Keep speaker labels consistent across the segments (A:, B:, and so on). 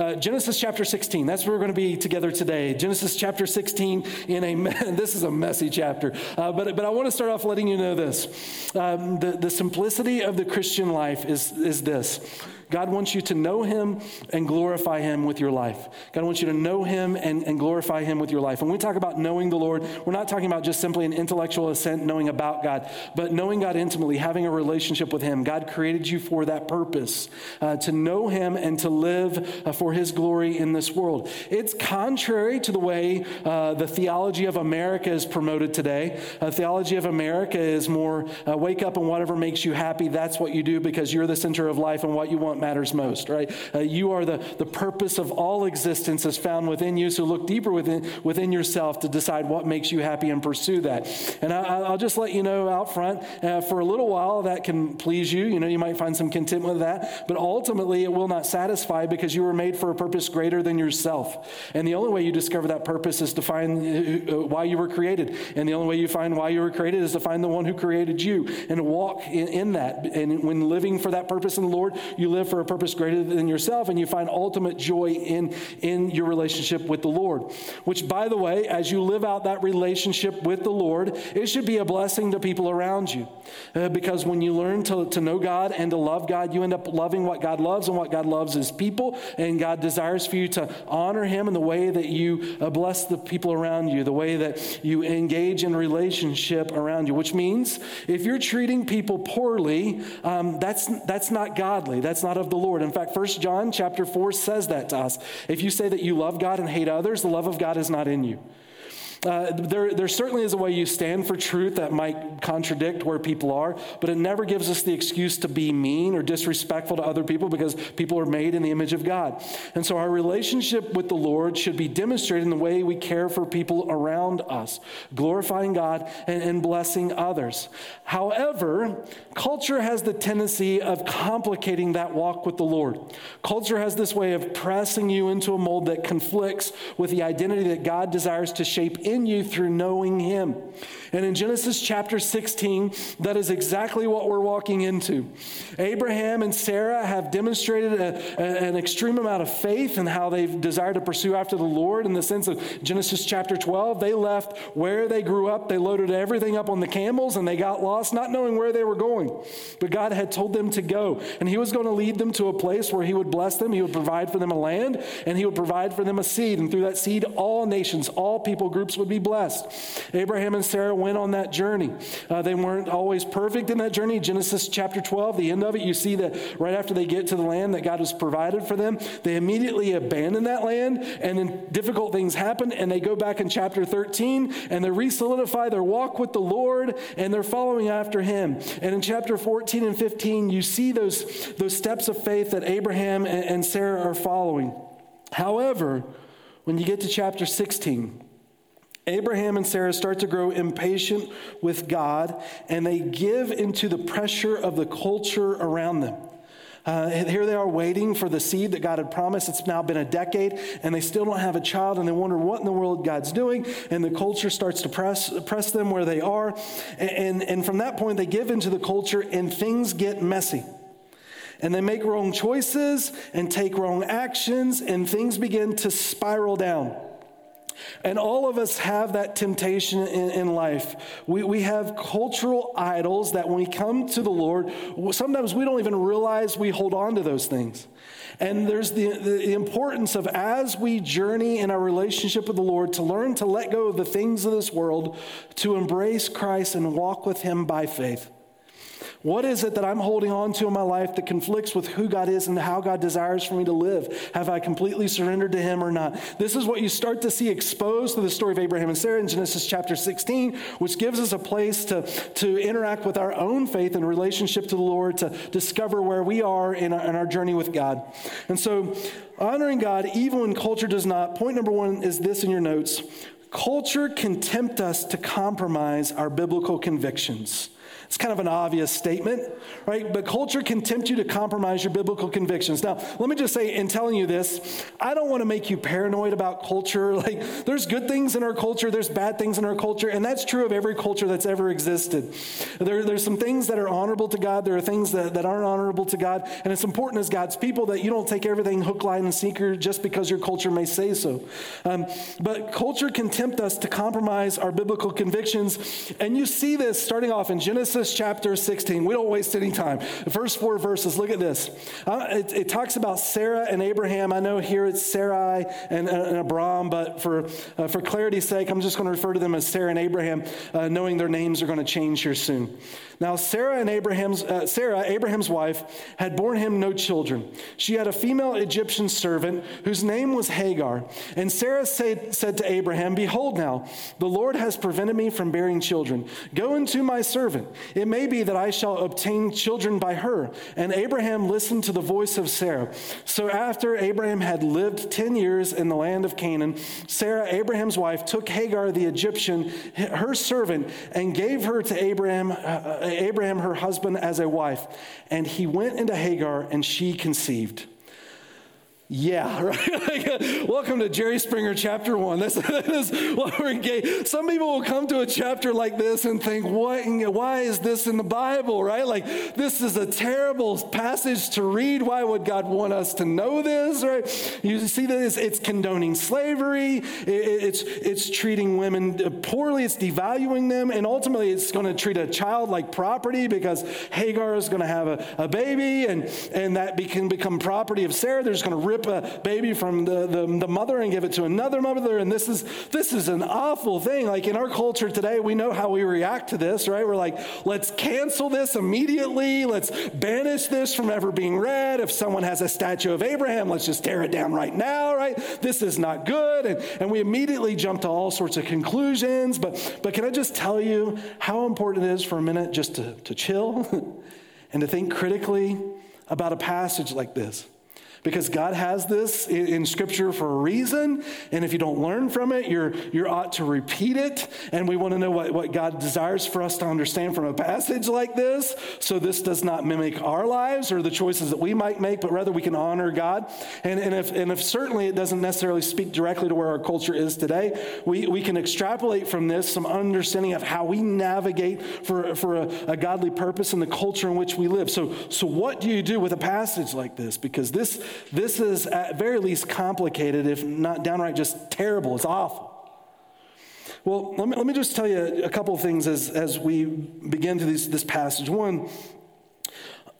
A: Uh, Genesis chapter 16, that's where we're going to be together today. Genesis chapter 16 in a, this is a messy chapter, uh, but, but I want to start off letting you know this. Um, the, the simplicity of the Christian life is, is this. God wants you to know Him and glorify Him with your life. God wants you to know Him and, and glorify Him with your life. When we talk about knowing the Lord, we're not talking about just simply an intellectual assent, knowing about God, but knowing God intimately, having a relationship with Him. God created you for that purpose, uh, to know Him and to live uh, for His glory in this world. It's contrary to the way uh, the theology of America is promoted today. Uh, theology of America is more uh, wake up and whatever makes you happy, that's what you do because you're the center of life and what you want matters most, right? Uh, you are the, the purpose of all existence is found within you. So look deeper within, within yourself to decide what makes you happy and pursue that. And I, will just let you know out front, uh, for a little while that can please you. You know, you might find some contentment with that, but ultimately it will not satisfy because you were made for a purpose greater than yourself. And the only way you discover that purpose is to find uh, why you were created. And the only way you find why you were created is to find the one who created you and walk in, in that. And when living for that purpose in the Lord, you live for a purpose greater than yourself, and you find ultimate joy in, in your relationship with the Lord. Which, by the way, as you live out that relationship with the Lord, it should be a blessing to people around you. Uh, because when you learn to, to know God and to love God, you end up loving what God loves, and what God loves is people, and God desires for you to honor Him in the way that you uh, bless the people around you, the way that you engage in relationship around you, which means if you're treating people poorly, um, that's, that's not godly. That's not of the Lord. In fact, 1 John chapter 4 says that to us. If you say that you love God and hate others, the love of God is not in you. Uh, there, there certainly is a way you stand for truth that might contradict where people are, but it never gives us the excuse to be mean or disrespectful to other people because people are made in the image of God. And so our relationship with the Lord should be demonstrated in the way we care for people around us, glorifying God and, and blessing others. However, culture has the tendency of complicating that walk with the Lord. Culture has this way of pressing you into a mold that conflicts with the identity that God desires to shape in you through knowing Him. And in Genesis chapter 16, that is exactly what we're walking into. Abraham and Sarah have demonstrated a, a, an extreme amount of faith in how they've desired to pursue after the Lord in the sense of Genesis chapter 12. They left where they grew up, they loaded everything up on the camels, and they got lost, not knowing where they were going. But God had told them to go, and He was going to lead them to a place where He would bless them, He would provide for them a land, and He would provide for them a seed. And through that seed, all nations, all people groups would be blessed. Abraham and Sarah went on that journey. Uh, they weren't always perfect in that journey. Genesis chapter 12, the end of it, you see that right after they get to the land that God has provided for them, they immediately abandon that land, and then difficult things happen, and they go back in chapter 13 and they re-solidify their walk with the Lord, and they're following after Him. And in chapter 14 and 15, you see those, those steps of faith that Abraham and, and Sarah are following. However, when you get to chapter 16, Abraham and Sarah start to grow impatient with God and they give into the pressure of the culture around them. Uh, here they are waiting for the seed that God had promised. It's now been a decade, and they still don't have a child, and they wonder what in the world God's doing. And the culture starts to press, press them where they are. And, and, and from that point, they give into the culture, and things get messy. And they make wrong choices and take wrong actions, and things begin to spiral down. And all of us have that temptation in, in, life. We, we have cultural idols that when we come to the Lord, sometimes we don't even realize we hold on to those things. And there's the, the importance of as we journey in our relationship with the Lord to learn to let go of the things of this world, to embrace Christ and walk with Him by faith. What is it that I'm holding on to in my life that conflicts with who God is and how God desires for me to live? Have I completely surrendered to Him or not? This is what you start to see exposed through the story of Abraham and Sarah in Genesis chapter 16, which gives us a place to, to interact with our own faith and relationship to the Lord, to discover where we are in our, in our journey with God. And so, honoring God, even when culture does not, point number one is this in your notes culture can tempt us to compromise our biblical convictions. It's kind of an obvious statement, right? But culture can tempt you to compromise your biblical convictions. Now, let me just say, in telling you this, I don't want to make you paranoid about culture. Like, there's good things in our culture, there's bad things in our culture, and that's true of every culture that's ever existed. There, there's some things that are honorable to God, there are things that, that aren't honorable to God, and it's important as God's people that you don't take everything hook, line, and sinker just because your culture may say so. Um, but culture can tempt us to compromise our biblical convictions, and you see this starting off in Genesis Chapter 16. We don't waste any time. The first four verses, look at this. Uh, it, it, talks about Sarah and Abraham. I know here it's Sarai and, and Abram, but for, uh, for clarity's sake, I'm just going to refer to them as Sarah and Abraham, uh, knowing their names are going to change here soon. Now, Sarah and Abraham's, uh, Sarah, Abraham's wife, had borne him no children. She had a female Egyptian servant whose name was Hagar. And Sarah said, said to Abraham, Behold now, the Lord has prevented me from bearing children. Go into my servant. It may be that I shall obtain children by her. And Abraham listened to the voice of Sarah. So after Abraham had lived 10 years in the land of Canaan, Sarah, Abraham's wife, took Hagar the Egyptian, her servant, and gave her to Abraham, uh, Abraham her husband, as a wife. And he went into Hagar, and she conceived. Yeah, right. Welcome to Jerry Springer chapter one. This, this is what we're engaged. Some people will come to a chapter like this and think, what, why is this in the Bible, right? Like, this is a terrible passage to read. Why would God want us to know this, right? You see that it's, it's condoning slavery, it, it's, it's treating women poorly, it's devaluing them, and ultimately it's going to treat a child like property because Hagar is going to have a, a baby, and, and that can become property of Sarah. They're just going to rip rip a baby from the, the, the mother and give it to another mother. And this is, this is an awful thing. Like in our culture today, we know how we react to this, right? We're like, let's cancel this immediately. Let's banish this from ever being read. If someone has a statue of Abraham, let's just tear it down right now, right? This is not good. And, and we immediately jump to all sorts of conclusions. But, but can I just tell you how important it is for a minute just to, to chill and to think critically about a passage like this? Because God has this in, Scripture for a reason. And if you don't learn from it, you're, you're ought to repeat it. And we want to know what, what God desires for us to understand from a passage like this. So this does not mimic our lives or the choices that we might make, but rather we can honor God. And, and, if, and if certainly it doesn't necessarily speak directly to where our culture is today, we, we can extrapolate from this some understanding of how we navigate for, for a, a godly purpose in the culture in which we live. So, so what do you do with a passage like this? Because this this is at very least complicated, if not downright just terrible. It's awful. Well, let me, let me just tell you a couple of things as, as we begin to this, this passage. One,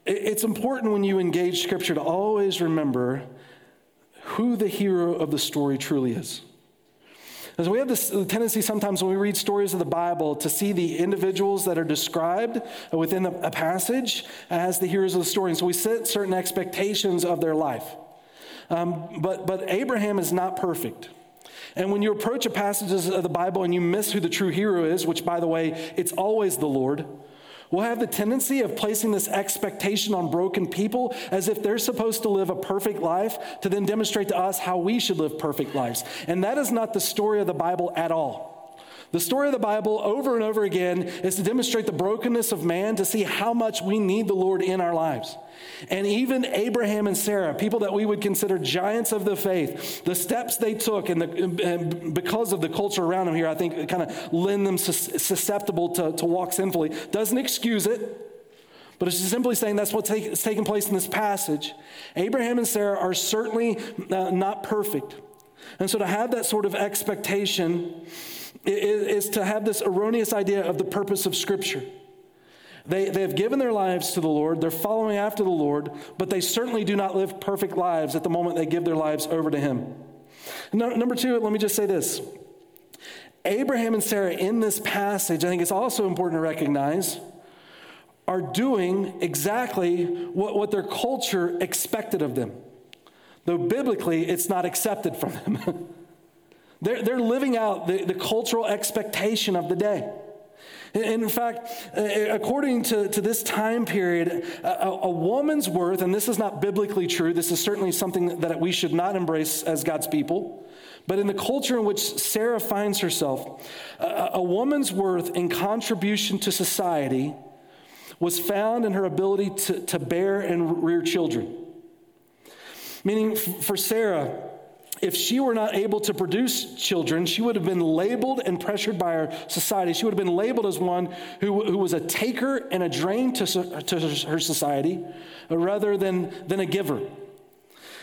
A: it's important when you engage Scripture to always remember who the hero of the story truly is. We have this tendency sometimes when we read stories of the Bible to see the individuals that are described within a passage as the heroes of the story. And so we set certain expectations of their life. Um, but, but Abraham is not perfect. And when you approach a passage of the Bible and you miss who the true hero is, which, by the way, it's always the Lord, We'll have the tendency of placing this expectation on broken people as if they're supposed to live a perfect life to then demonstrate to us how we should live perfect lives. And that is not the story of the Bible at all. The story of the Bible over and over again is to demonstrate the brokenness of man to see how much we need the Lord in our lives. And even Abraham and Sarah, people that we would consider giants of the faith, the steps they took, and, the, and because of the culture around them here, I think kind of lend them susceptible to, to walk sinfully. Doesn't excuse it, but it's simply saying that's what's taking place in this passage. Abraham and Sarah are certainly uh, not perfect. And so to have that sort of expectation is, to have this erroneous idea of the purpose of Scripture. They, they have given their lives to the Lord, they're following after the Lord, but they certainly do not live perfect lives at the moment they give their lives over to Him. No, number two, let me just say this Abraham and Sarah in this passage, I think it's also important to recognize, are doing exactly what, what their culture expected of them, though biblically it's not accepted from them. they're, they're living out the, the cultural expectation of the day. In fact, uh, according to, to this time period, a, a, woman's worth, and this is not biblically true, this is certainly something that we should not embrace as God's people, but in the culture in which Sarah finds herself, a, a woman's worth in contribution to society was found in her ability to, to bear and rear children. Meaning, for Sarah, if she were not able to produce children, she would have been labeled and pressured by our society. She would have been labeled as one who, who was a taker and a drain to, to her society uh, rather than, than a giver.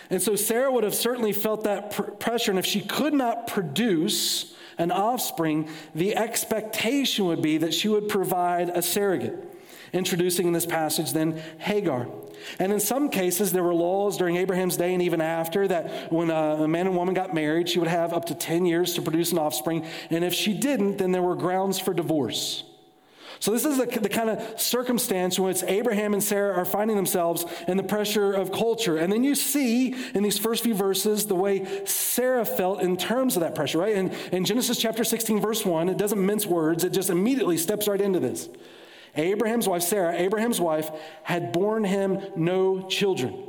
A: And so Sarah would have certainly felt that pr- pressure. And if she could not produce an offspring, the expectation would be that she would provide a surrogate. Introducing in this passage, then, Hagar. And in some cases, there were laws during Abraham's day and even after that when uh, a man and woman got married, she would have up to 10 years to produce an offspring. And if she didn't, then there were grounds for divorce. So, this is the, the, kind of circumstance in which Abraham and Sarah are finding themselves in the pressure of culture. And then you see in these first few verses the way Sarah felt in terms of that pressure, right? In, in Genesis chapter 16, verse 1, it doesn't mince words, it just immediately steps right into this. Abraham's wife, Sarah, Abraham's wife, had borne him no children.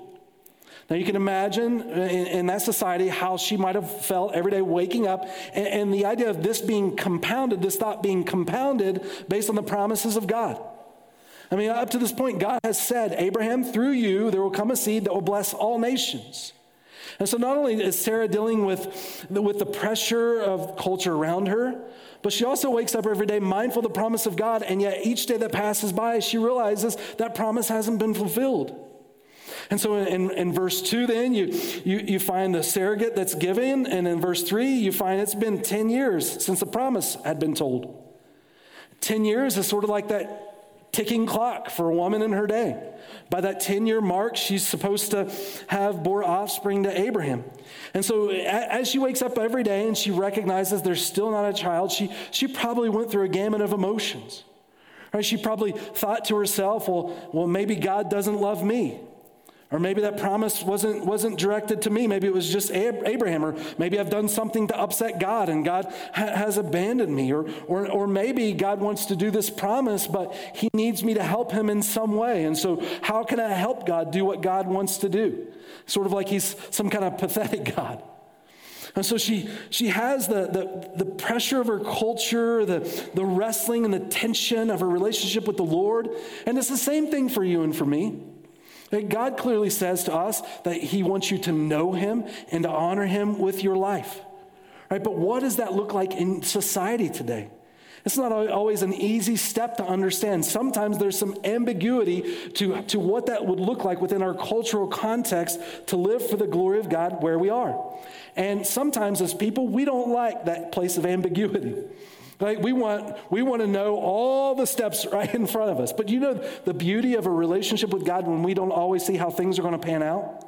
A: Now, you can imagine in, in, that society how she might have felt every day waking up, and, and the idea of this being compounded, this thought being compounded based on the promises of God. I mean, up to this point, God has said, Abraham, through you, there will come a seed that will bless all nations. And so, not only is Sarah dealing with, with the pressure of culture around her, but she also wakes up every day mindful of the promise of God, and yet each day that passes by, she realizes that promise hasn't been fulfilled. And so in, in verse 2, then, you, you, you find the surrogate that's given, and in verse 3, you find it's been 10 years since the promise had been told. 10 years is sort of like that ticking clock for a woman in her day. By that 10 year mark, she's supposed to have bore offspring to Abraham. And so, as she wakes up every day and she recognizes there's still not a child, she, she probably went through a gamut of emotions. Right? She probably thought to herself, well, well, maybe God doesn't love me. Or maybe that promise wasn't, wasn't directed to me. Maybe it was just Abraham. Or maybe I've done something to upset God and God ha- has abandoned me. Or, or, or maybe God wants to do this promise, but he needs me to help him in some way. And so, how can I help God do what God wants to do? Sort of like he's some kind of pathetic God. And so she, she has the, the, the pressure of her culture, the, the wrestling and the tension of her relationship with the Lord. And it's the same thing for you and for me. God clearly says to us that He wants you to know Him and to honor Him with your life. Right? But what does that look like in society today? It's not always an easy step to understand. Sometimes there's some ambiguity to, to what that would look like within our cultural context to live for the glory of God where we are. And sometimes, as people, we don't like that place of ambiguity. Like we want, we want to know all the steps right in front of us. But you know the beauty of a relationship with God when we don't always see how things are going to pan out?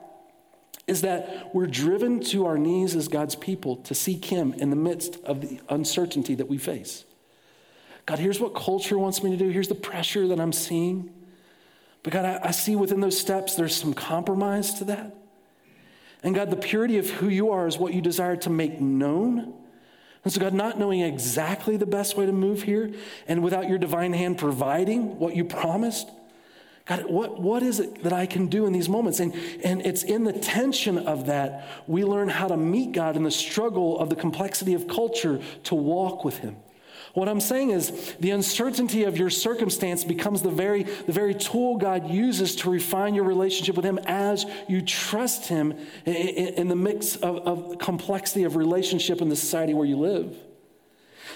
A: Is that we're driven to our knees as God's people to seek Him in the midst of the uncertainty that we face. God, here's what culture wants me to do. Here's the pressure that I'm seeing. But God, I, I see within those steps there's some compromise to that. And God, the purity of who you are is what you desire to make known. And so, God, not knowing exactly the best way to move here, and without your divine hand providing what you promised, God, what, what is it that I can do in these moments? And, and it's in the tension of that we learn how to meet God in the struggle of the complexity of culture to walk with Him. What I'm saying is the uncertainty of your circumstance becomes the very, the very tool God uses to refine your relationship with Him as you trust Him in, in the mix of, of complexity of relationship in the society where you live.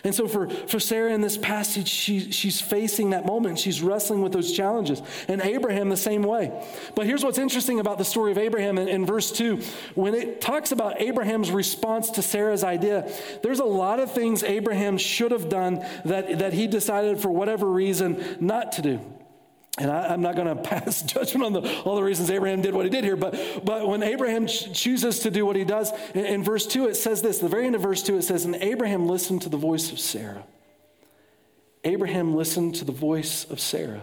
A: And so for, for Sarah in this passage, she, she's facing that moment. She's wrestling with those challenges. And Abraham the same way. But here's what's interesting about the story of Abraham in, in verse 2. When it talks about Abraham's response to Sarah's idea, there's a lot of things Abraham should have done that, that he decided for whatever reason not to do. And I, am not going to pass judgment on the, all the reasons Abraham did what he did here, but, but when Abraham ch- chooses to do what he does, in, in verse 2 it says this, the very end of verse 2 it says, And Abraham listened to the voice of Sarah. Abraham listened to the voice of Sarah.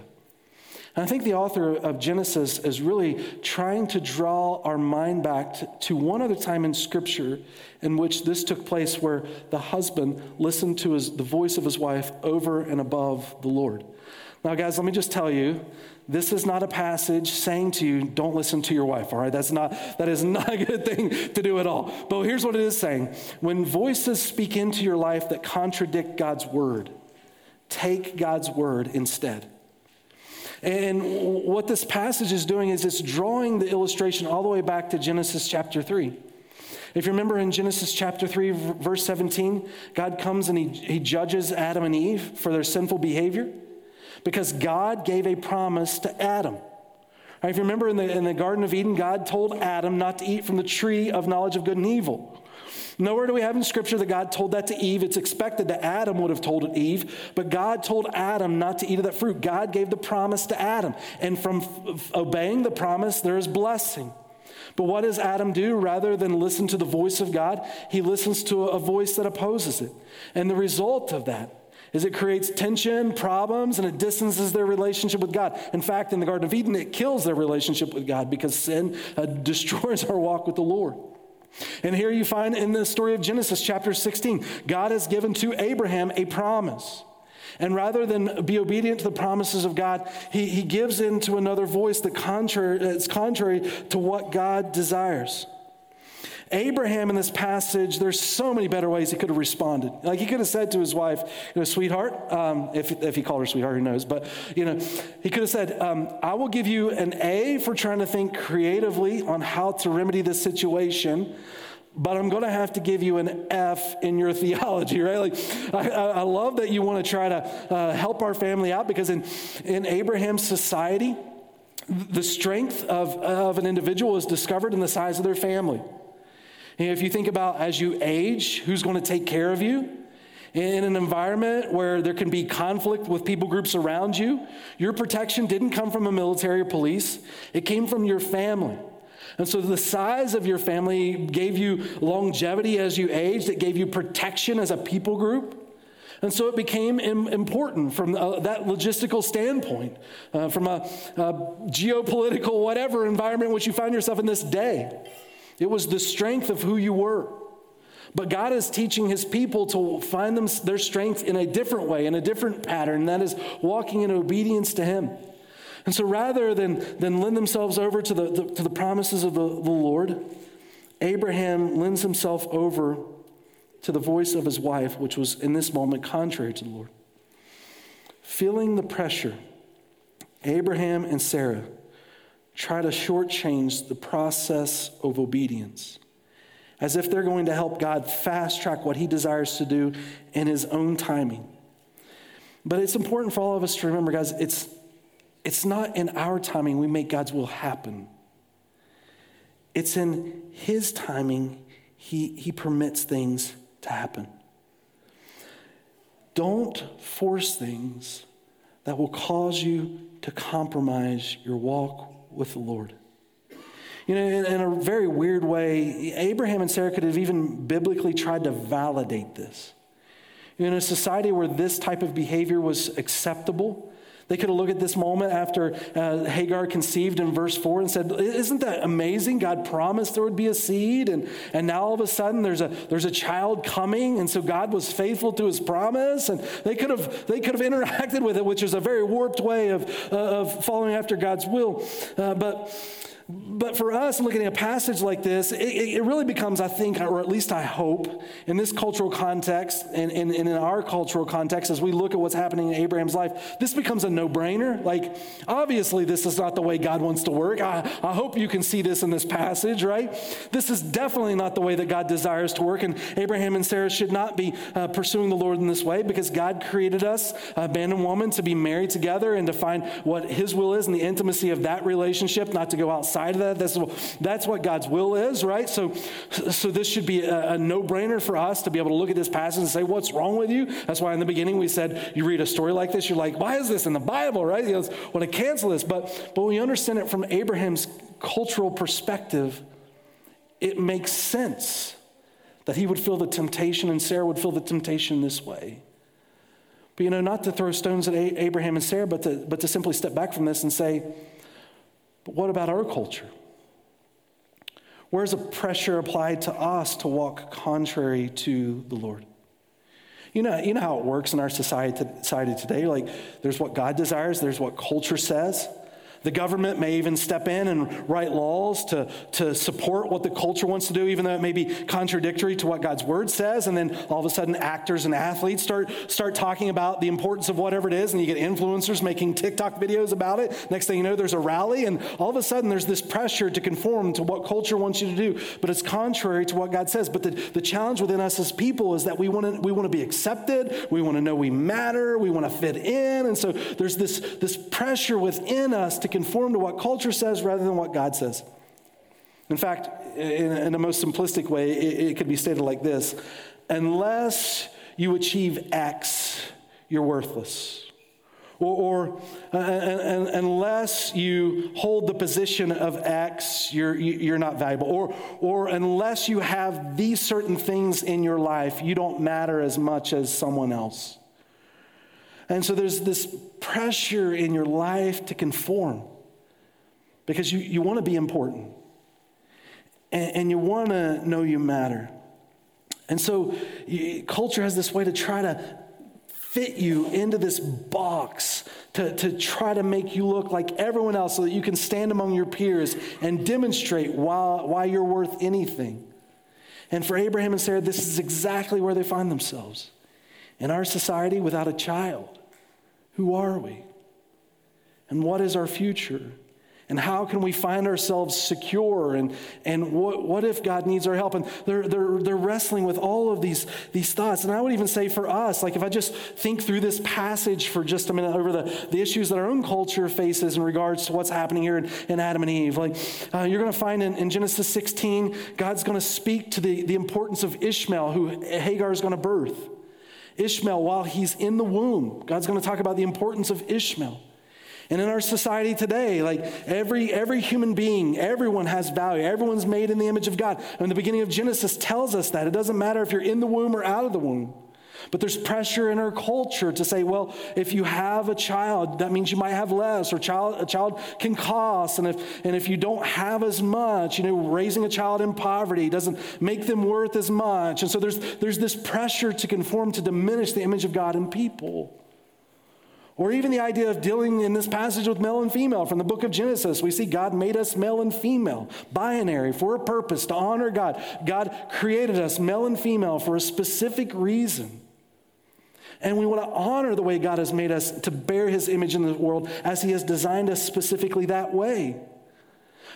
A: And I think the author of Genesis is really trying to draw our mind back to, one other time in Scripture in which this took place, where the husband listened to his, the voice of his wife over and above the Lord. Now, guys, let me just tell you, this is not a passage saying to you, don't listen to your wife, all right? That's not, that is not a good thing to do at all. But here's what it is saying when voices speak into your life that contradict God's word, take God's word instead. And what this passage is doing is it's drawing the illustration all the way back to Genesis chapter 3. If you remember in Genesis chapter 3, verse 17, God comes and he, he judges Adam and Eve for their sinful behavior because God gave a promise to Adam. Right, if you remember in the, in the Garden of Eden, God told Adam not to eat from the tree of knowledge of good and evil. Nowhere do we have in Scripture that God told that to Eve. It's expected that Adam would have told it Eve, but God told Adam not to eat of that fruit. God gave the promise to Adam, and from f- obeying the promise, there is blessing. But what does Adam do? Rather than listen to the voice of God, he listens to a voice that opposes it. And the result of that is it creates tension, problems, and it distances their relationship with God. In fact, in the Garden of Eden, it kills their relationship with God because sin uh, destroys our walk with the Lord. And here you find in the story of Genesis, chapter 16, God has given to Abraham a promise. And rather than be obedient to the promises of God, he, he gives in to another voice that contrary, is contrary to what God desires. Abraham in this passage, there's so many better ways he could have responded. Like he could have said to his wife, you know, sweetheart, um, if, if he called her sweetheart, who knows? But, you know, he could have said, um, I will give you an A for trying to think creatively on how to remedy this situation but I'm going to have to give you an F in your theology, right? Like, I, I love that you want to try to uh, help our family out because in, in Abraham's society, the strength of, of an individual is discovered in the size of their family. If you think about as you age, who's going to take care of you? In an environment where there can be conflict with people groups around you, your protection didn't come from a military or police, it came from your family. And so the size of your family gave you longevity as you aged, it gave you protection as a people group. And so it became important from uh, that logistical standpoint, uh, from a, a geopolitical, whatever environment in which you find yourself in this day. It was the strength of who you were. But God is teaching his people to find them, their strength in a different way, in a different pattern, that is walking in obedience to him. And so rather than, than lend themselves over to the, the to the promises of the, the Lord, Abraham lends himself over to the voice of his wife, which was in this moment contrary to the Lord. Feeling the pressure, Abraham and Sarah try to shortchange the process of obedience as if they're going to help God fast track what he desires to do in his own timing. But it's important for all of us to remember, guys, it's it's not in our timing we make God's will happen. It's in His timing He, he permits things to happen. Don't force things that will cause you to compromise your walk with the Lord. You know, in, in, a very weird way, Abraham and Sarah could have even biblically tried to validate this. In a society where this type of behavior was acceptable, they could have looked at this moment after uh, Hagar conceived in verse 4 and said, Isn't that amazing? God promised there would be a seed, and, and now all of a sudden there's a, there's a child coming, and so God was faithful to his promise. And they could have, they could have interacted with it, which is a very warped way of, uh, of following after God's will. Uh, but but for us, looking at a passage like this, it, it, really becomes, I think, or at least I hope, in this cultural context and, and, and, in our cultural context, as we look at what's happening in Abraham's life, this becomes a no brainer. Like, obviously, this is not the way God wants to work. I, I hope you can see this in this passage, right? This is definitely not the way that God desires to work. And Abraham and Sarah should not be uh, pursuing the Lord in this way because God created us, a man and woman, to be married together and to find what His will is and the intimacy of that relationship, not to go outside outside of that. That's, that's what God's will is, right? So, so this should be a, a no brainer for us to be able to look at this passage and say, What's wrong with you? That's why in the beginning we said, You read a story like this, you're like, Why is this in the Bible, right? You want to cancel this. But, but when you understand it from Abraham's cultural perspective, it makes sense that he would feel the temptation and Sarah would feel the temptation this way. But you know, not to throw stones at Abraham and Sarah, but to, but to simply step back from this and say, but what about our culture? Where's the pressure applied to us to walk contrary to the Lord? You know, you know how it works in our society, society today? Like, there's what God desires, there's what culture says. The government may even step in and write laws to, to support what the culture wants to do, even though it may be contradictory to what God's word says. And then all of a sudden, actors and athletes start, start talking about the importance of whatever it is, and you get influencers making TikTok videos about it. Next thing you know, there's a rally, and all of a sudden, there's this pressure to conform to what culture wants you to do, but it's contrary to what God says. But the, the challenge within us as people is that we want to we want to be accepted, we want to know we matter, we want to fit in. And so there's this, this pressure within us to conform to what culture says rather than what God says. In fact, in, in a most simplistic way, it, it could be stated like this Unless you achieve X, you're worthless. Or, or uh, and, and, unless you hold the position of X, you're, you're not valuable. Or, or unless you have these certain things in your life, you don't matter as much as someone else. And so there's this pressure in your life to conform because you, you want to be important and, and you want to know you matter. And so you, culture has this way to try to fit you into this box to, to try to make you look like everyone else so that you can stand among your peers and demonstrate why, why you're worth anything. And for Abraham and Sarah, this is exactly where they find themselves. In our society, without a child, who are we? And what is our future? And how can we find ourselves secure? And, and what, what if God needs our help? And they're, they're, they're wrestling with all of these, these thoughts. And I would even say for us, like if I just think through this passage for just a minute over the, the issues that our own culture faces in regards to what's happening here in, in Adam and Eve, like uh, you're going to find in, in Genesis 16, God's going to speak to the, the importance of Ishmael, who Hagar is going to birth. Ishmael, while he's in the womb, God's going to talk about the importance of Ishmael. And in our society today, like every, every human being, everyone has value. Everyone's made in the image of God. And the beginning of Genesis tells us that. It doesn't matter if you're in the womb or out of the womb. But there's pressure in our culture to say, well, if you have a child, that means you might have less, or child, a child can cost. And if, and if you don't have as much, you know, raising a child in poverty doesn't make them worth as much. And so there's, there's this pressure to conform to diminish the image of God in people. Or even the idea of dealing in this passage with male and female from the book of Genesis. We see God made us male and female, binary, for a purpose, to honor God. God created us male and female for a specific reason. And we want to honor the way God has made us to bear his image in the world as he has designed us specifically that way.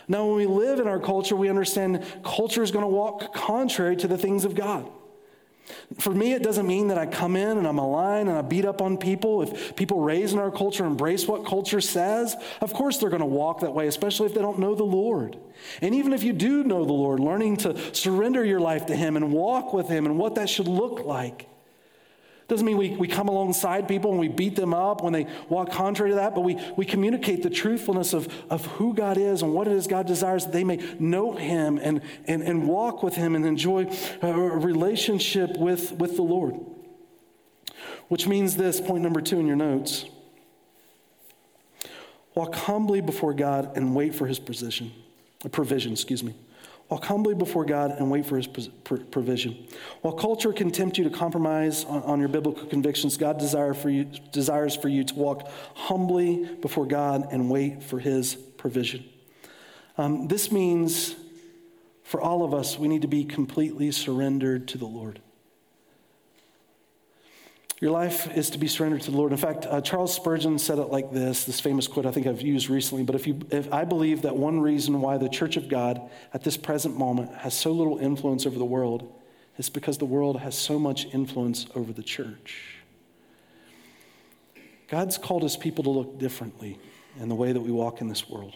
A: Now, when we live in our culture, we understand culture is going to walk contrary to the things of God. For me, it doesn't mean that I come in and I'm aligned and I beat up on people. If people raised in our culture embrace what culture says, of course they're going to walk that way, especially if they don't know the Lord. And even if you do know the Lord, learning to surrender your life to Him and walk with Him and what that should look like doesn't mean we, we come alongside people and we beat them up when they walk contrary to that, but we, we communicate the truthfulness of, of who God is and what it is God desires that they may know Him and, and, and walk with Him and enjoy a relationship with, with the Lord. Which means this point number two in your notes walk humbly before God and wait for His position, provision, excuse me. Walk humbly before God and wait for his provision. While culture can tempt you to compromise on, on your biblical convictions, God desire for you, desires for you to walk humbly before God and wait for his provision. Um, this means for all of us, we need to be completely surrendered to the Lord. Your life is to be surrendered to the Lord. In fact, uh, Charles Spurgeon said it like this this famous quote I think I've used recently. But if, you, if I believe that one reason why the church of God at this present moment has so little influence over the world is because the world has so much influence over the church. God's called his people to look differently in the way that we walk in this world.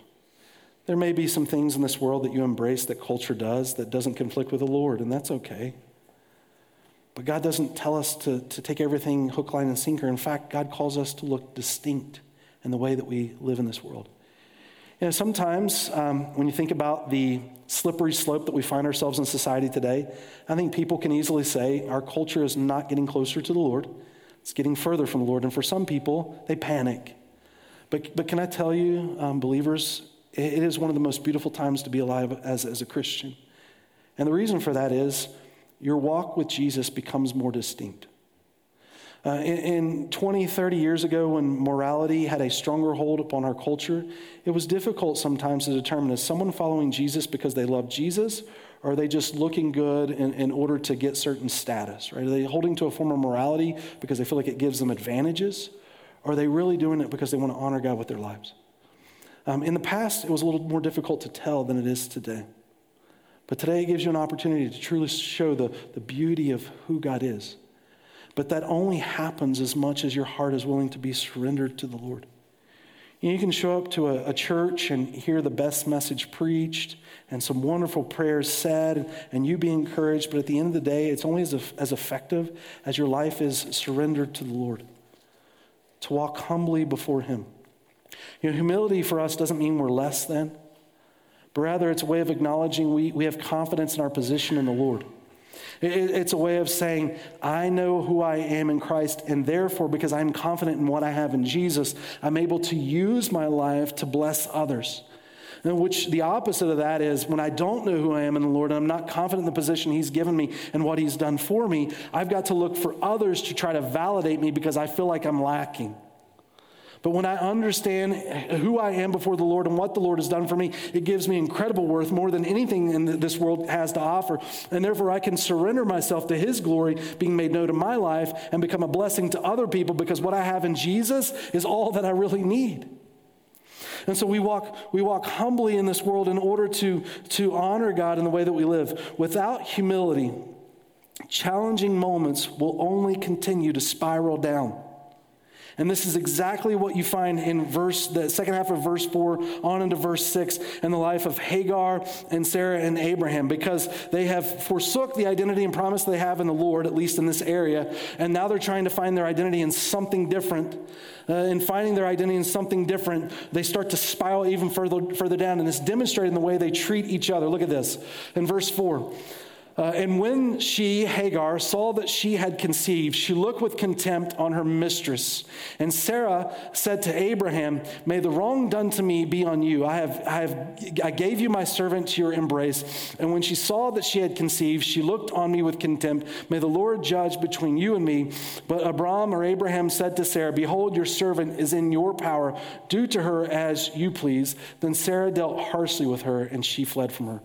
A: There may be some things in this world that you embrace that culture does that doesn't conflict with the Lord, and that's okay. But God doesn't tell us to, to take everything hook, line, and sinker. In fact, God calls us to look distinct in the way that we live in this world. You know, sometimes um, when you think about the slippery slope that we find ourselves in society today, I think people can easily say our culture is not getting closer to the Lord, it's getting further from the Lord. And for some people, they panic. But, but can I tell you, um, believers, it is one of the most beautiful times to be alive as, as a Christian. And the reason for that is your walk with Jesus becomes more distinct. Uh, in, in 20, 30 years ago, when morality had a stronger hold upon our culture, it was difficult sometimes to determine is someone following Jesus because they love Jesus, or are they just looking good in, in order to get certain status? Right? Are they holding to a form of morality because they feel like it gives them advantages? Or are they really doing it because they want to honor God with their lives? Um, in the past, it was a little more difficult to tell than it is today. But today, it gives you an opportunity to truly show the, the beauty of who God is. But that only happens as much as your heart is willing to be surrendered to the Lord. You can show up to a, a, church and hear the best message preached and some wonderful prayers said, and you be encouraged, but at the end of the day, it's only as, as effective as your life is surrendered to the Lord. To walk humbly before Him. You know, humility for us doesn't mean we're less than, but rather it's a way of acknowledging we, we have confidence in our position in the Lord. It's a way of saying, I know who I am in Christ, and therefore, because I'm confident in what I have in Jesus, I'm able to use my life to bless others. And which the opposite of that is when I don't know who I am in the Lord and I'm not confident in the position He's given me and what He's done for me, I've got to look for others to try to validate me because I feel like I'm lacking. But when I understand who I am before the Lord and what the Lord has done for me, it gives me incredible worth, more than anything in this world has to offer. And therefore, I can surrender myself to His glory being made known in my life and become a blessing to other people because what I have in Jesus is all that I really need. And so we walk, we walk humbly in this world in order to, to honor God in the way that we live. Without humility, challenging moments will only continue to spiral down. And this is exactly what you find in verse, the second half of verse 4 on into verse 6 in the life of Hagar and Sarah and Abraham, because they have forsook the identity and promise they have in the Lord, at least in this area, and now they're trying to find their identity in something different. Uh, in finding their identity in something different, they start to spiral even further, further down, and it's demonstrated in the way they treat each other. Look at this in verse 4. Uh, and when she, Hagar, saw that she had conceived, she looked with contempt on her mistress. And Sarah said to Abraham, May the wrong done to me be on you. I, have, I, have, I gave you my servant to your embrace. And when she saw that she had conceived, she looked on me with contempt. May the Lord judge between you and me. But Abram or Abraham said to Sarah, Behold, your servant is in your power. Do to her as you please. Then Sarah dealt harshly with her, and she fled from her.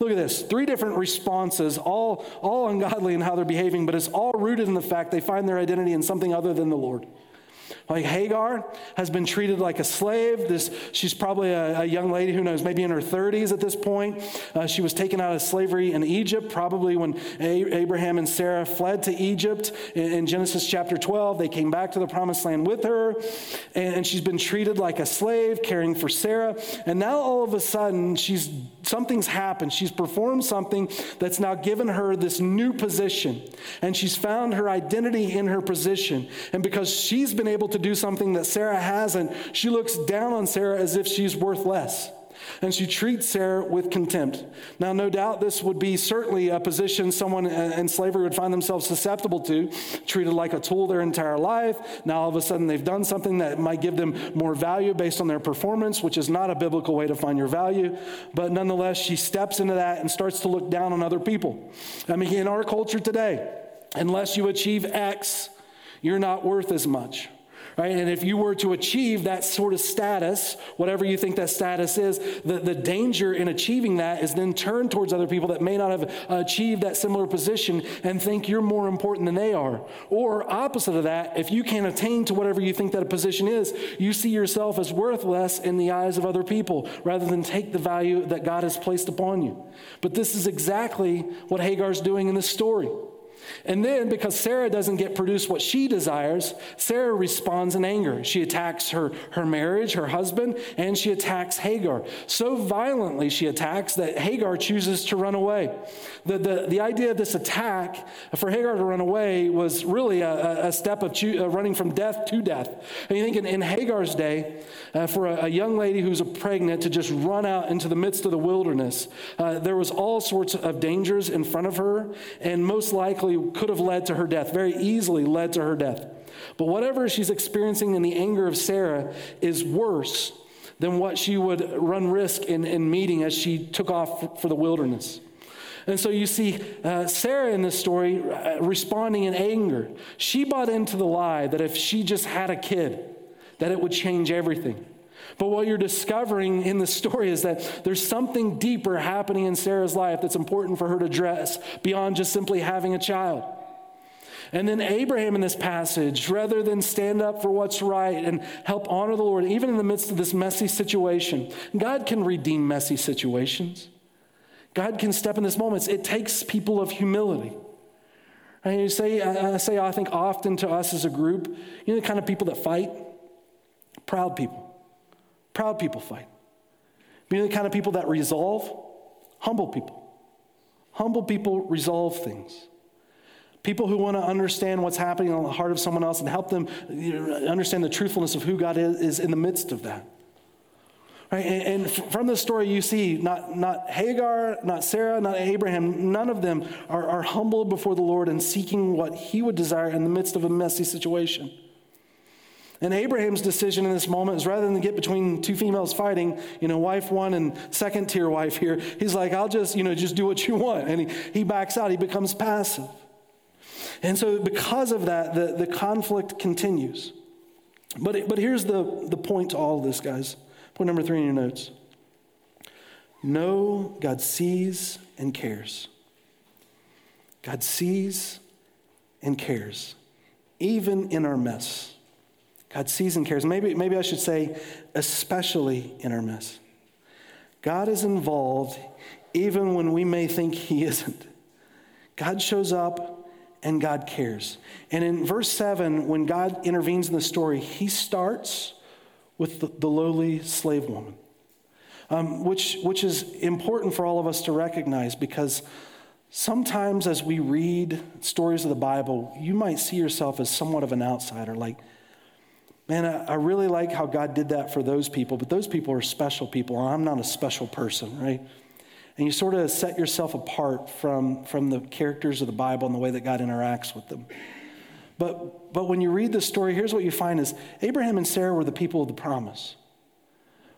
A: Look at this three different responses, all, all ungodly in how they're behaving, but it's all rooted in the fact they find their identity in something other than the Lord. Like Hagar has been treated like a slave. This, she's probably a, a young lady who knows, maybe in her 30s at this point. Uh, she was taken out of slavery in Egypt, probably when a- Abraham and Sarah fled to Egypt in, in, Genesis chapter 12. They came back to the promised land with her, and, and she's been treated like a slave, caring for Sarah. And now all of a sudden, she's something's happened. She's performed something that's now given her this new position, and she's found her identity in her position. And because she's been able to do something that Sarah hasn't, she looks down on Sarah as if she's worth less and she treats Sarah with contempt. Now, no doubt this would be certainly a position someone in slavery would find themselves susceptible to, treated like a tool their entire life. Now, all of a sudden, they've done something that might give them more value based on their performance, which is not a biblical way to find your value. But nonetheless, she steps into that and starts to look down on other people. I mean, in our culture today, unless you achieve X, you're not worth as much. Right? And if you were to achieve that sort of status, whatever you think that status is, the, the danger in achieving that is then turn towards other people that may not have achieved that similar position and think you're more important than they are. Or opposite of that, if you can't attain to whatever you think that a position is, you see yourself as worthless in the eyes of other people rather than take the value that God has placed upon you. But this is exactly what Hagar's doing in this story. And then, because Sarah doesn't get produced what she desires, Sarah responds in anger. She attacks her, her marriage, her husband, and she attacks Hagar. So violently she attacks that Hagar chooses to run away. The, the, the idea of this attack for Hagar to run away was really a, a step of uh, running from death to death. And you think in, in Hagar's day, uh, for a, a, young lady who's pregnant to just run out into the midst of the wilderness, uh, there was all sorts of dangers in front of her, and most likely could have led to her death, very easily led to her death. But whatever she's experiencing in the anger of Sarah is worse than what she would run risk in, in meeting as she took off for the wilderness. And so you see uh, Sarah in this story uh, responding in anger. She bought into the lie that if she just had a kid, that it would change everything. But what you're discovering in the story is that there's something deeper happening in Sarah's life that's important for her to address beyond just simply having a child. And then Abraham in this passage, rather than stand up for what's right and help honor the Lord, even in the midst of this messy situation, God can redeem messy situations. God can step in this moment. It takes people of humility. And you say, I say, I think often to us as a group, you know, the kind of people that fight? Proud people. Proud people fight. Being the kind of people that resolve? Humble people. Humble people resolve things. People who want to understand what's happening on the heart of someone else and help them understand the truthfulness of who God is, in the midst of that. Right? And, from this story, you see not, not Hagar, not Sarah, not Abraham, none of them are, are humbled before the Lord and seeking what he would desire in the midst of a messy situation. And Abraham's decision in this moment is rather than get between two females fighting, you know, wife one and second tier wife here, he's like, I'll just, you know, just do what you want. And he, he backs out, he becomes passive. And so, because of that, the, the conflict continues. But, it, but here's the, the point to all of this, guys. Point number three in your notes. Know God sees and cares. God sees and cares, even in our mess. God sees and cares. Maybe, maybe I should say, especially in our mess. God is involved even when we may think He isn't. God shows up and God cares. And in verse 7, when God intervenes in the story, he starts with the, the lowly slave woman, um, which, which is important for all of us to recognize because sometimes as we read stories of the Bible, you might see yourself as somewhat of an outsider. Like, man, I, I really like how God did that for those people, but those people are special people, and I'm not a special person, right? and you sort of set yourself apart from, from the characters of the Bible and the way that God interacts with them. But, but when you read the story, here's what you find is Abraham and Sarah were the people of the promise.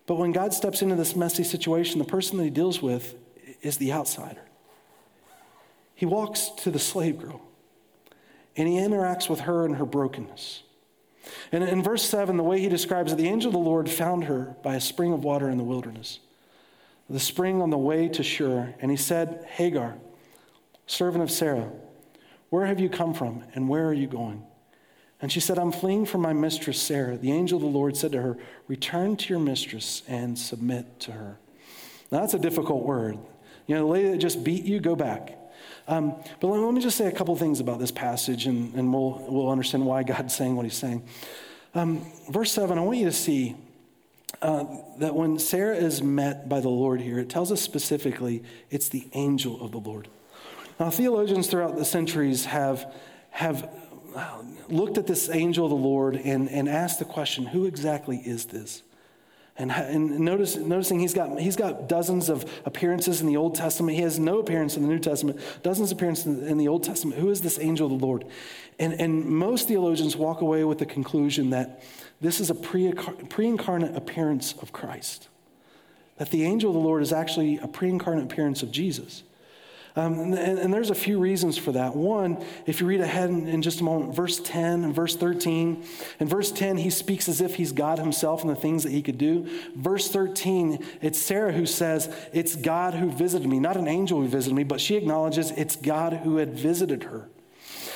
A: But when God steps into this messy situation, the person that he deals with is the outsider. He walks to the slave girl and he interacts with her and her brokenness. And in verse 7, the way he describes it, the angel of the Lord found her by a spring of water in the wilderness the spring on the way to Shur, and he said, Hagar, servant of Sarah, where have you come from and where are you going? And she said, I'm fleeing from my mistress Sarah. The angel of the Lord said to her, Return to your mistress and submit to her. Now, that's a difficult word. You know, the lady that just beat you, go back. Um, but let, me just say a couple things about this passage, and, and we'll, we'll understand why God's saying what he's saying. Um, verse 7, I want you to see uh, that when Sarah is met by the Lord here, it tells us specifically it's the angel of the Lord. Now, theologians throughout the centuries have, have uh, looked at this angel of the Lord and, and asked the question who exactly is this? And, and notice, noticing he's got, he's got dozens of appearances in the Old Testament. He has no appearance in the New Testament, dozens of appearances in, in the Old Testament. Who is this angel of the Lord? And, and most theologians walk away with the conclusion that this is a pre incarnate appearance of Christ. That the angel of the Lord is actually a pre incarnate appearance of Jesus. Um, and, and, there's a few reasons for that. One, if you read ahead in, in, just a moment, verse 10 and verse 13. In verse 10, he speaks as if he's God himself and the things that he could do. Verse 13, it's Sarah who says, It's God who visited me, not an angel who visited me, but she acknowledges it's God who had visited her.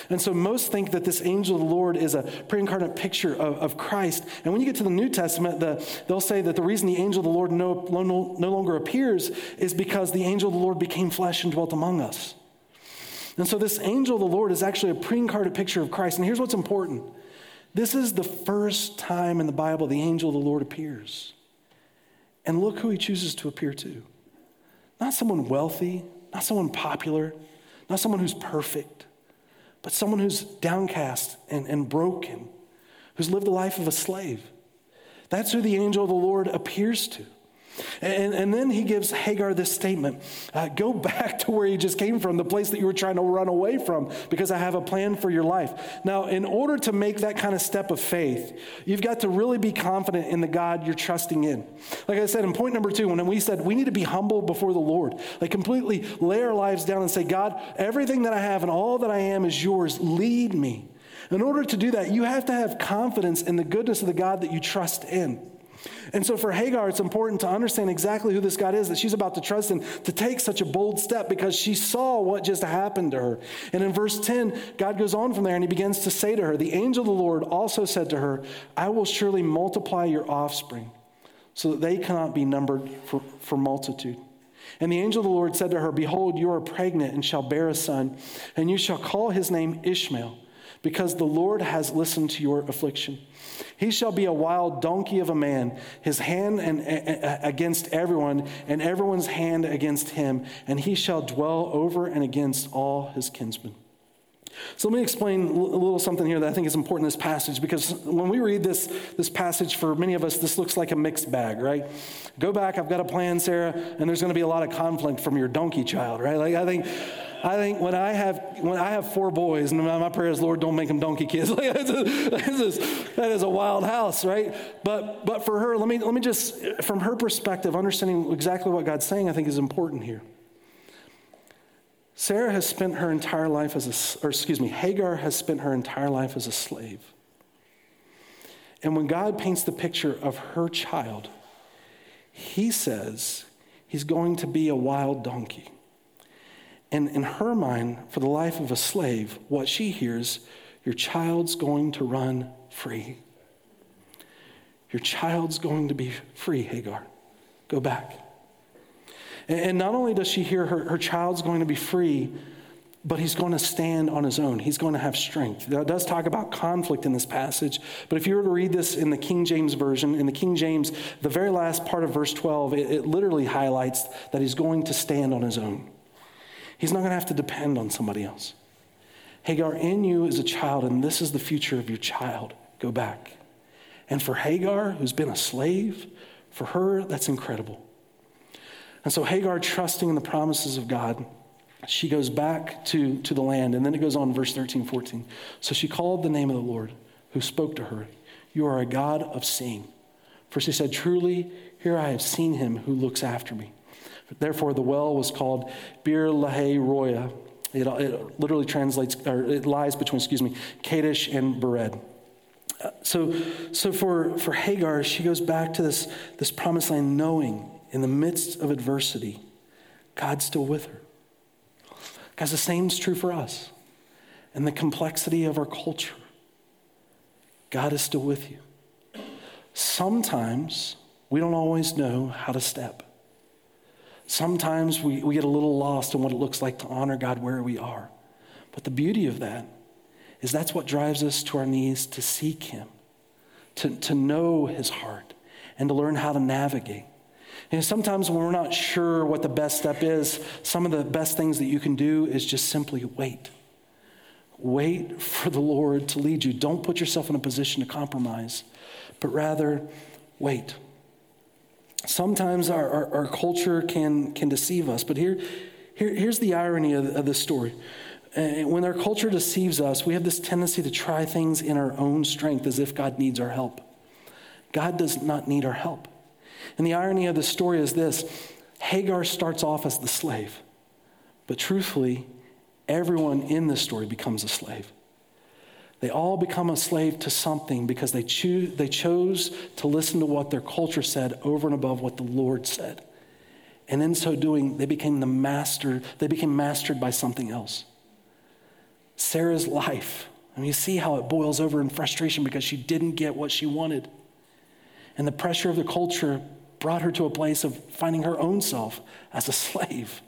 A: And so most think that this angel of the Lord is a pre incarnate picture of, of Christ. And when you get to the New Testament, the, they'll say that the reason the angel of the Lord no, no, no longer appears is because the angel of the Lord became flesh and dwelt among us. And so this angel of the Lord is actually a pre incarnate picture of Christ. And here's what's important this is the first time in the Bible the angel of the Lord appears. And look who he chooses to appear to. Not someone wealthy, not someone popular, not someone who's perfect, but someone who's downcast and, and broken, who's lived the life of a slave. That's who the angel of the Lord appears to. And, and then he gives Hagar this statement uh, Go back to where you just came from, the place that you were trying to run away from, because I have a plan for your life. Now, in order to make that kind of step of faith, you've got to really be confident in the God you're trusting in. Like I said, in point number two, when we said we need to be humble before the Lord, like completely lay our lives down and say, God, everything that I have and all that I am is yours. Lead me. In order to do that, you have to have confidence in the goodness of the God that you trust in. And so for Hagar, it's important to understand exactly who this God is that she's about to trust in to take such a bold step because she saw what just happened to her. And in verse 10, God goes on from there and he begins to say to her, The angel of the Lord also said to her, I will surely multiply your offspring so that they cannot be numbered for, for multitude. And the angel of the Lord said to her, Behold, you are pregnant and shall bear a son, and you shall call his name Ishmael, because the Lord has listened to your affliction. He shall be a wild donkey of a man, his hand and, against everyone, and everyone's hand against him, and he shall dwell over and against all his kinsmen. So let me explain a little something here that I think is important in this passage because when we read this, this passage, for many of us, this looks like a mixed bag, right? Go back, I've got a plan, Sarah, and there's going to be a lot of conflict from your donkey child, right? Like I think I think when I have when I have four boys, and my prayer is, Lord, don't make them donkey kids. Like, that's a, that is a wild house, right? But but for her, let me let me just from her perspective, understanding exactly what God's saying, I think is important here. Sarah has spent her entire life as a, or excuse me, Hagar has spent her entire life as a slave. And when God paints the picture of her child, he says he's going to be a wild donkey. And in her mind, for the life of a slave, what she hears, your child's going to run free. Your child's going to be free, Hagar. Go back. And not only does she hear her, her child's going to be free, but he's going to stand on his own. He's going to have strength. Now, it does talk about conflict in this passage, but if you were to read this in the King James Version, in the King James, the very last part of verse 12, it, it literally highlights that he's going to stand on his own. He's not going to have to depend on somebody else. Hagar, in you is a child, and this is the future of your child. Go back. And for Hagar, who's been a slave, for her, that's incredible. And so Hagar, trusting in the promises of God, she goes back to, to the land. And then it goes on, verse 13, 14. So she called the name of the Lord who spoke to her. You are a God of seeing. For she said, Truly, here I have seen him who looks after me. Therefore, the well was called Beer Lahai Roya. It, it, literally translates, or it lies between, excuse me, Kadesh and Bered. Uh, so, so for, for Hagar, she goes back to this, this promised land knowing in the midst of adversity, God's still with her. Guys, the same is true for us. And the complexity of our culture, God is still with you. Sometimes we don't always know how to step. Sometimes we, we get a little lost in what it looks like to honor God where we are. But the beauty of that is that's what drives us to our knees to seek Him, to, to know His heart, and to learn how to navigate. And sometimes when we're not sure what the best step is, some of the best things that you can do is just simply wait. Wait for the Lord to lead you. Don't put yourself in a position to compromise, but rather wait. Sometimes our, our, our, culture can, can deceive us, but here, here, here's the irony of, of this story. Uh, when our culture deceives us, we have this tendency to try things in our own strength as if God needs our help. God does not need our help. And the irony of the story is this Hagar starts off as the slave, but truthfully, everyone in this story becomes a slave. They all become a slave to something because they, choose, they chose to listen to what their culture said over and above what the Lord said. And in so doing, they became the master, they became mastered by something else. Sarah's life, I mean, you see how it boils over in frustration because she didn't get what she wanted. And the pressure of the culture brought her to a place of finding her own self as a slave.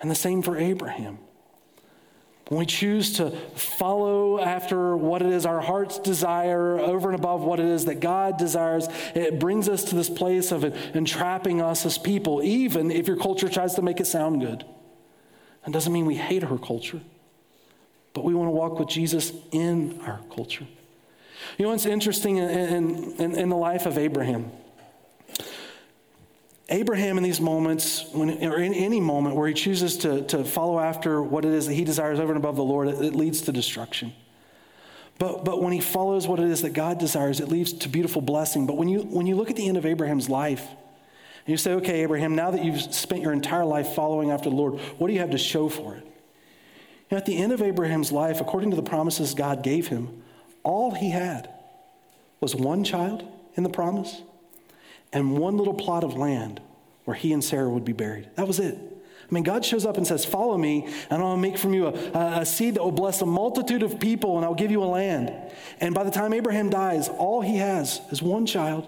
A: And the same for Abraham. When we choose to follow after what it is our hearts desire over and above what it is that God desires, it brings us to this place of entrapping us as people, even if your culture tries to make it sound good. That doesn't mean we hate her culture, but we want to walk with Jesus in our culture. You know what's interesting in, in, in the life of Abraham? Abraham, in these moments, when, or in any moment where he chooses to, to follow after what it is that he desires over and above the Lord, it, it leads to destruction. But, but when he follows what it is that God desires, it leads to beautiful blessing. But when you, when you look at the end of Abraham's life, and you say, okay, Abraham, now that you've spent your entire life following after the Lord, what do you have to show for it? Know, at the end of Abraham's life, according to the promises God gave him, all he had was one child in the promise and one little plot of land where he and Sarah would be buried. That was it. I mean, God shows up and says, Follow me, and I'll make from you a, a, seed that will bless a multitude of people, and I'll give you a land. And by the time Abraham dies, all he has is one child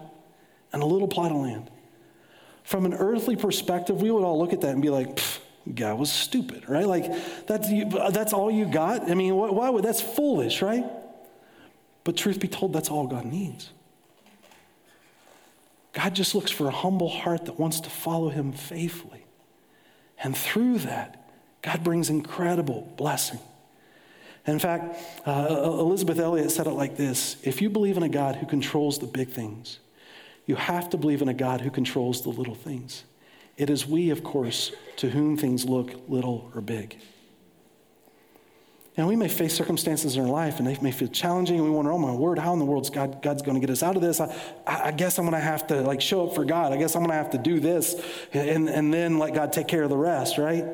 A: and a little plot of land. From an earthly perspective, we would all look at that and be like, God was stupid, right? Like, that's, that's all you got? I mean, why would, that's foolish, right? But truth be told, that's all God needs. God just looks for a humble heart that wants to follow him faithfully. And through that, God brings incredible blessing. In fact, uh, Elisabeth Elliot said it like this If you believe in a God who controls the big things, you have to believe in a God who controls the little things. It is we, of course, to whom things look little or big. And we may face circumstances in our life and they may feel challenging and we wonder, oh my word, how in the world is God, God's going to get us out of this? I, I guess I'm going to have to like show up for God. I guess I'm going to have to do this and, and then let God take care of the rest, right?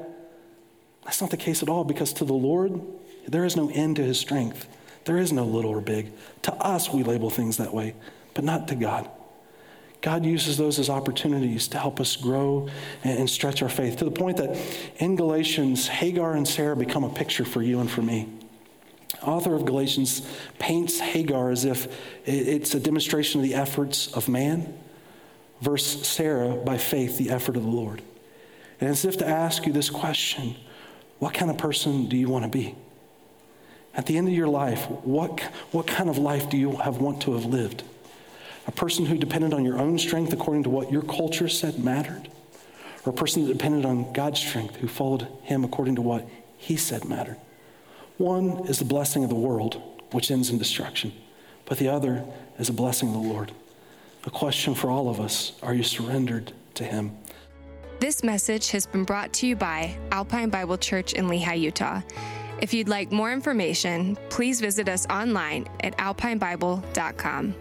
A: That's not the case at all because to the Lord, there is no end to his strength. There is no little or big. To us, we label things that way, but not to God. God uses those as opportunities to help us grow and stretch our faith to the point that in Galatians, Hagar and Sarah become a picture for you and for me. Author of Galatians paints Hagar as if it's a demonstration of the efforts of man versus Sarah by faith, the effort of the Lord. And as if to ask you this question what kind of person do you want to be? At the end of your life, what, what kind of life do you have want to have lived? A person who depended on your own strength according to what your culture said mattered? Or a person that depended on God's strength who followed him according to what he said mattered? One is the blessing of the world, which ends in destruction, but the other is a blessing of the Lord. A question for all of us are you surrendered to him?
B: This message has been brought to you by Alpine Bible Church in Lehi, Utah. If you'd like more information, please visit us online at alpinebible.com.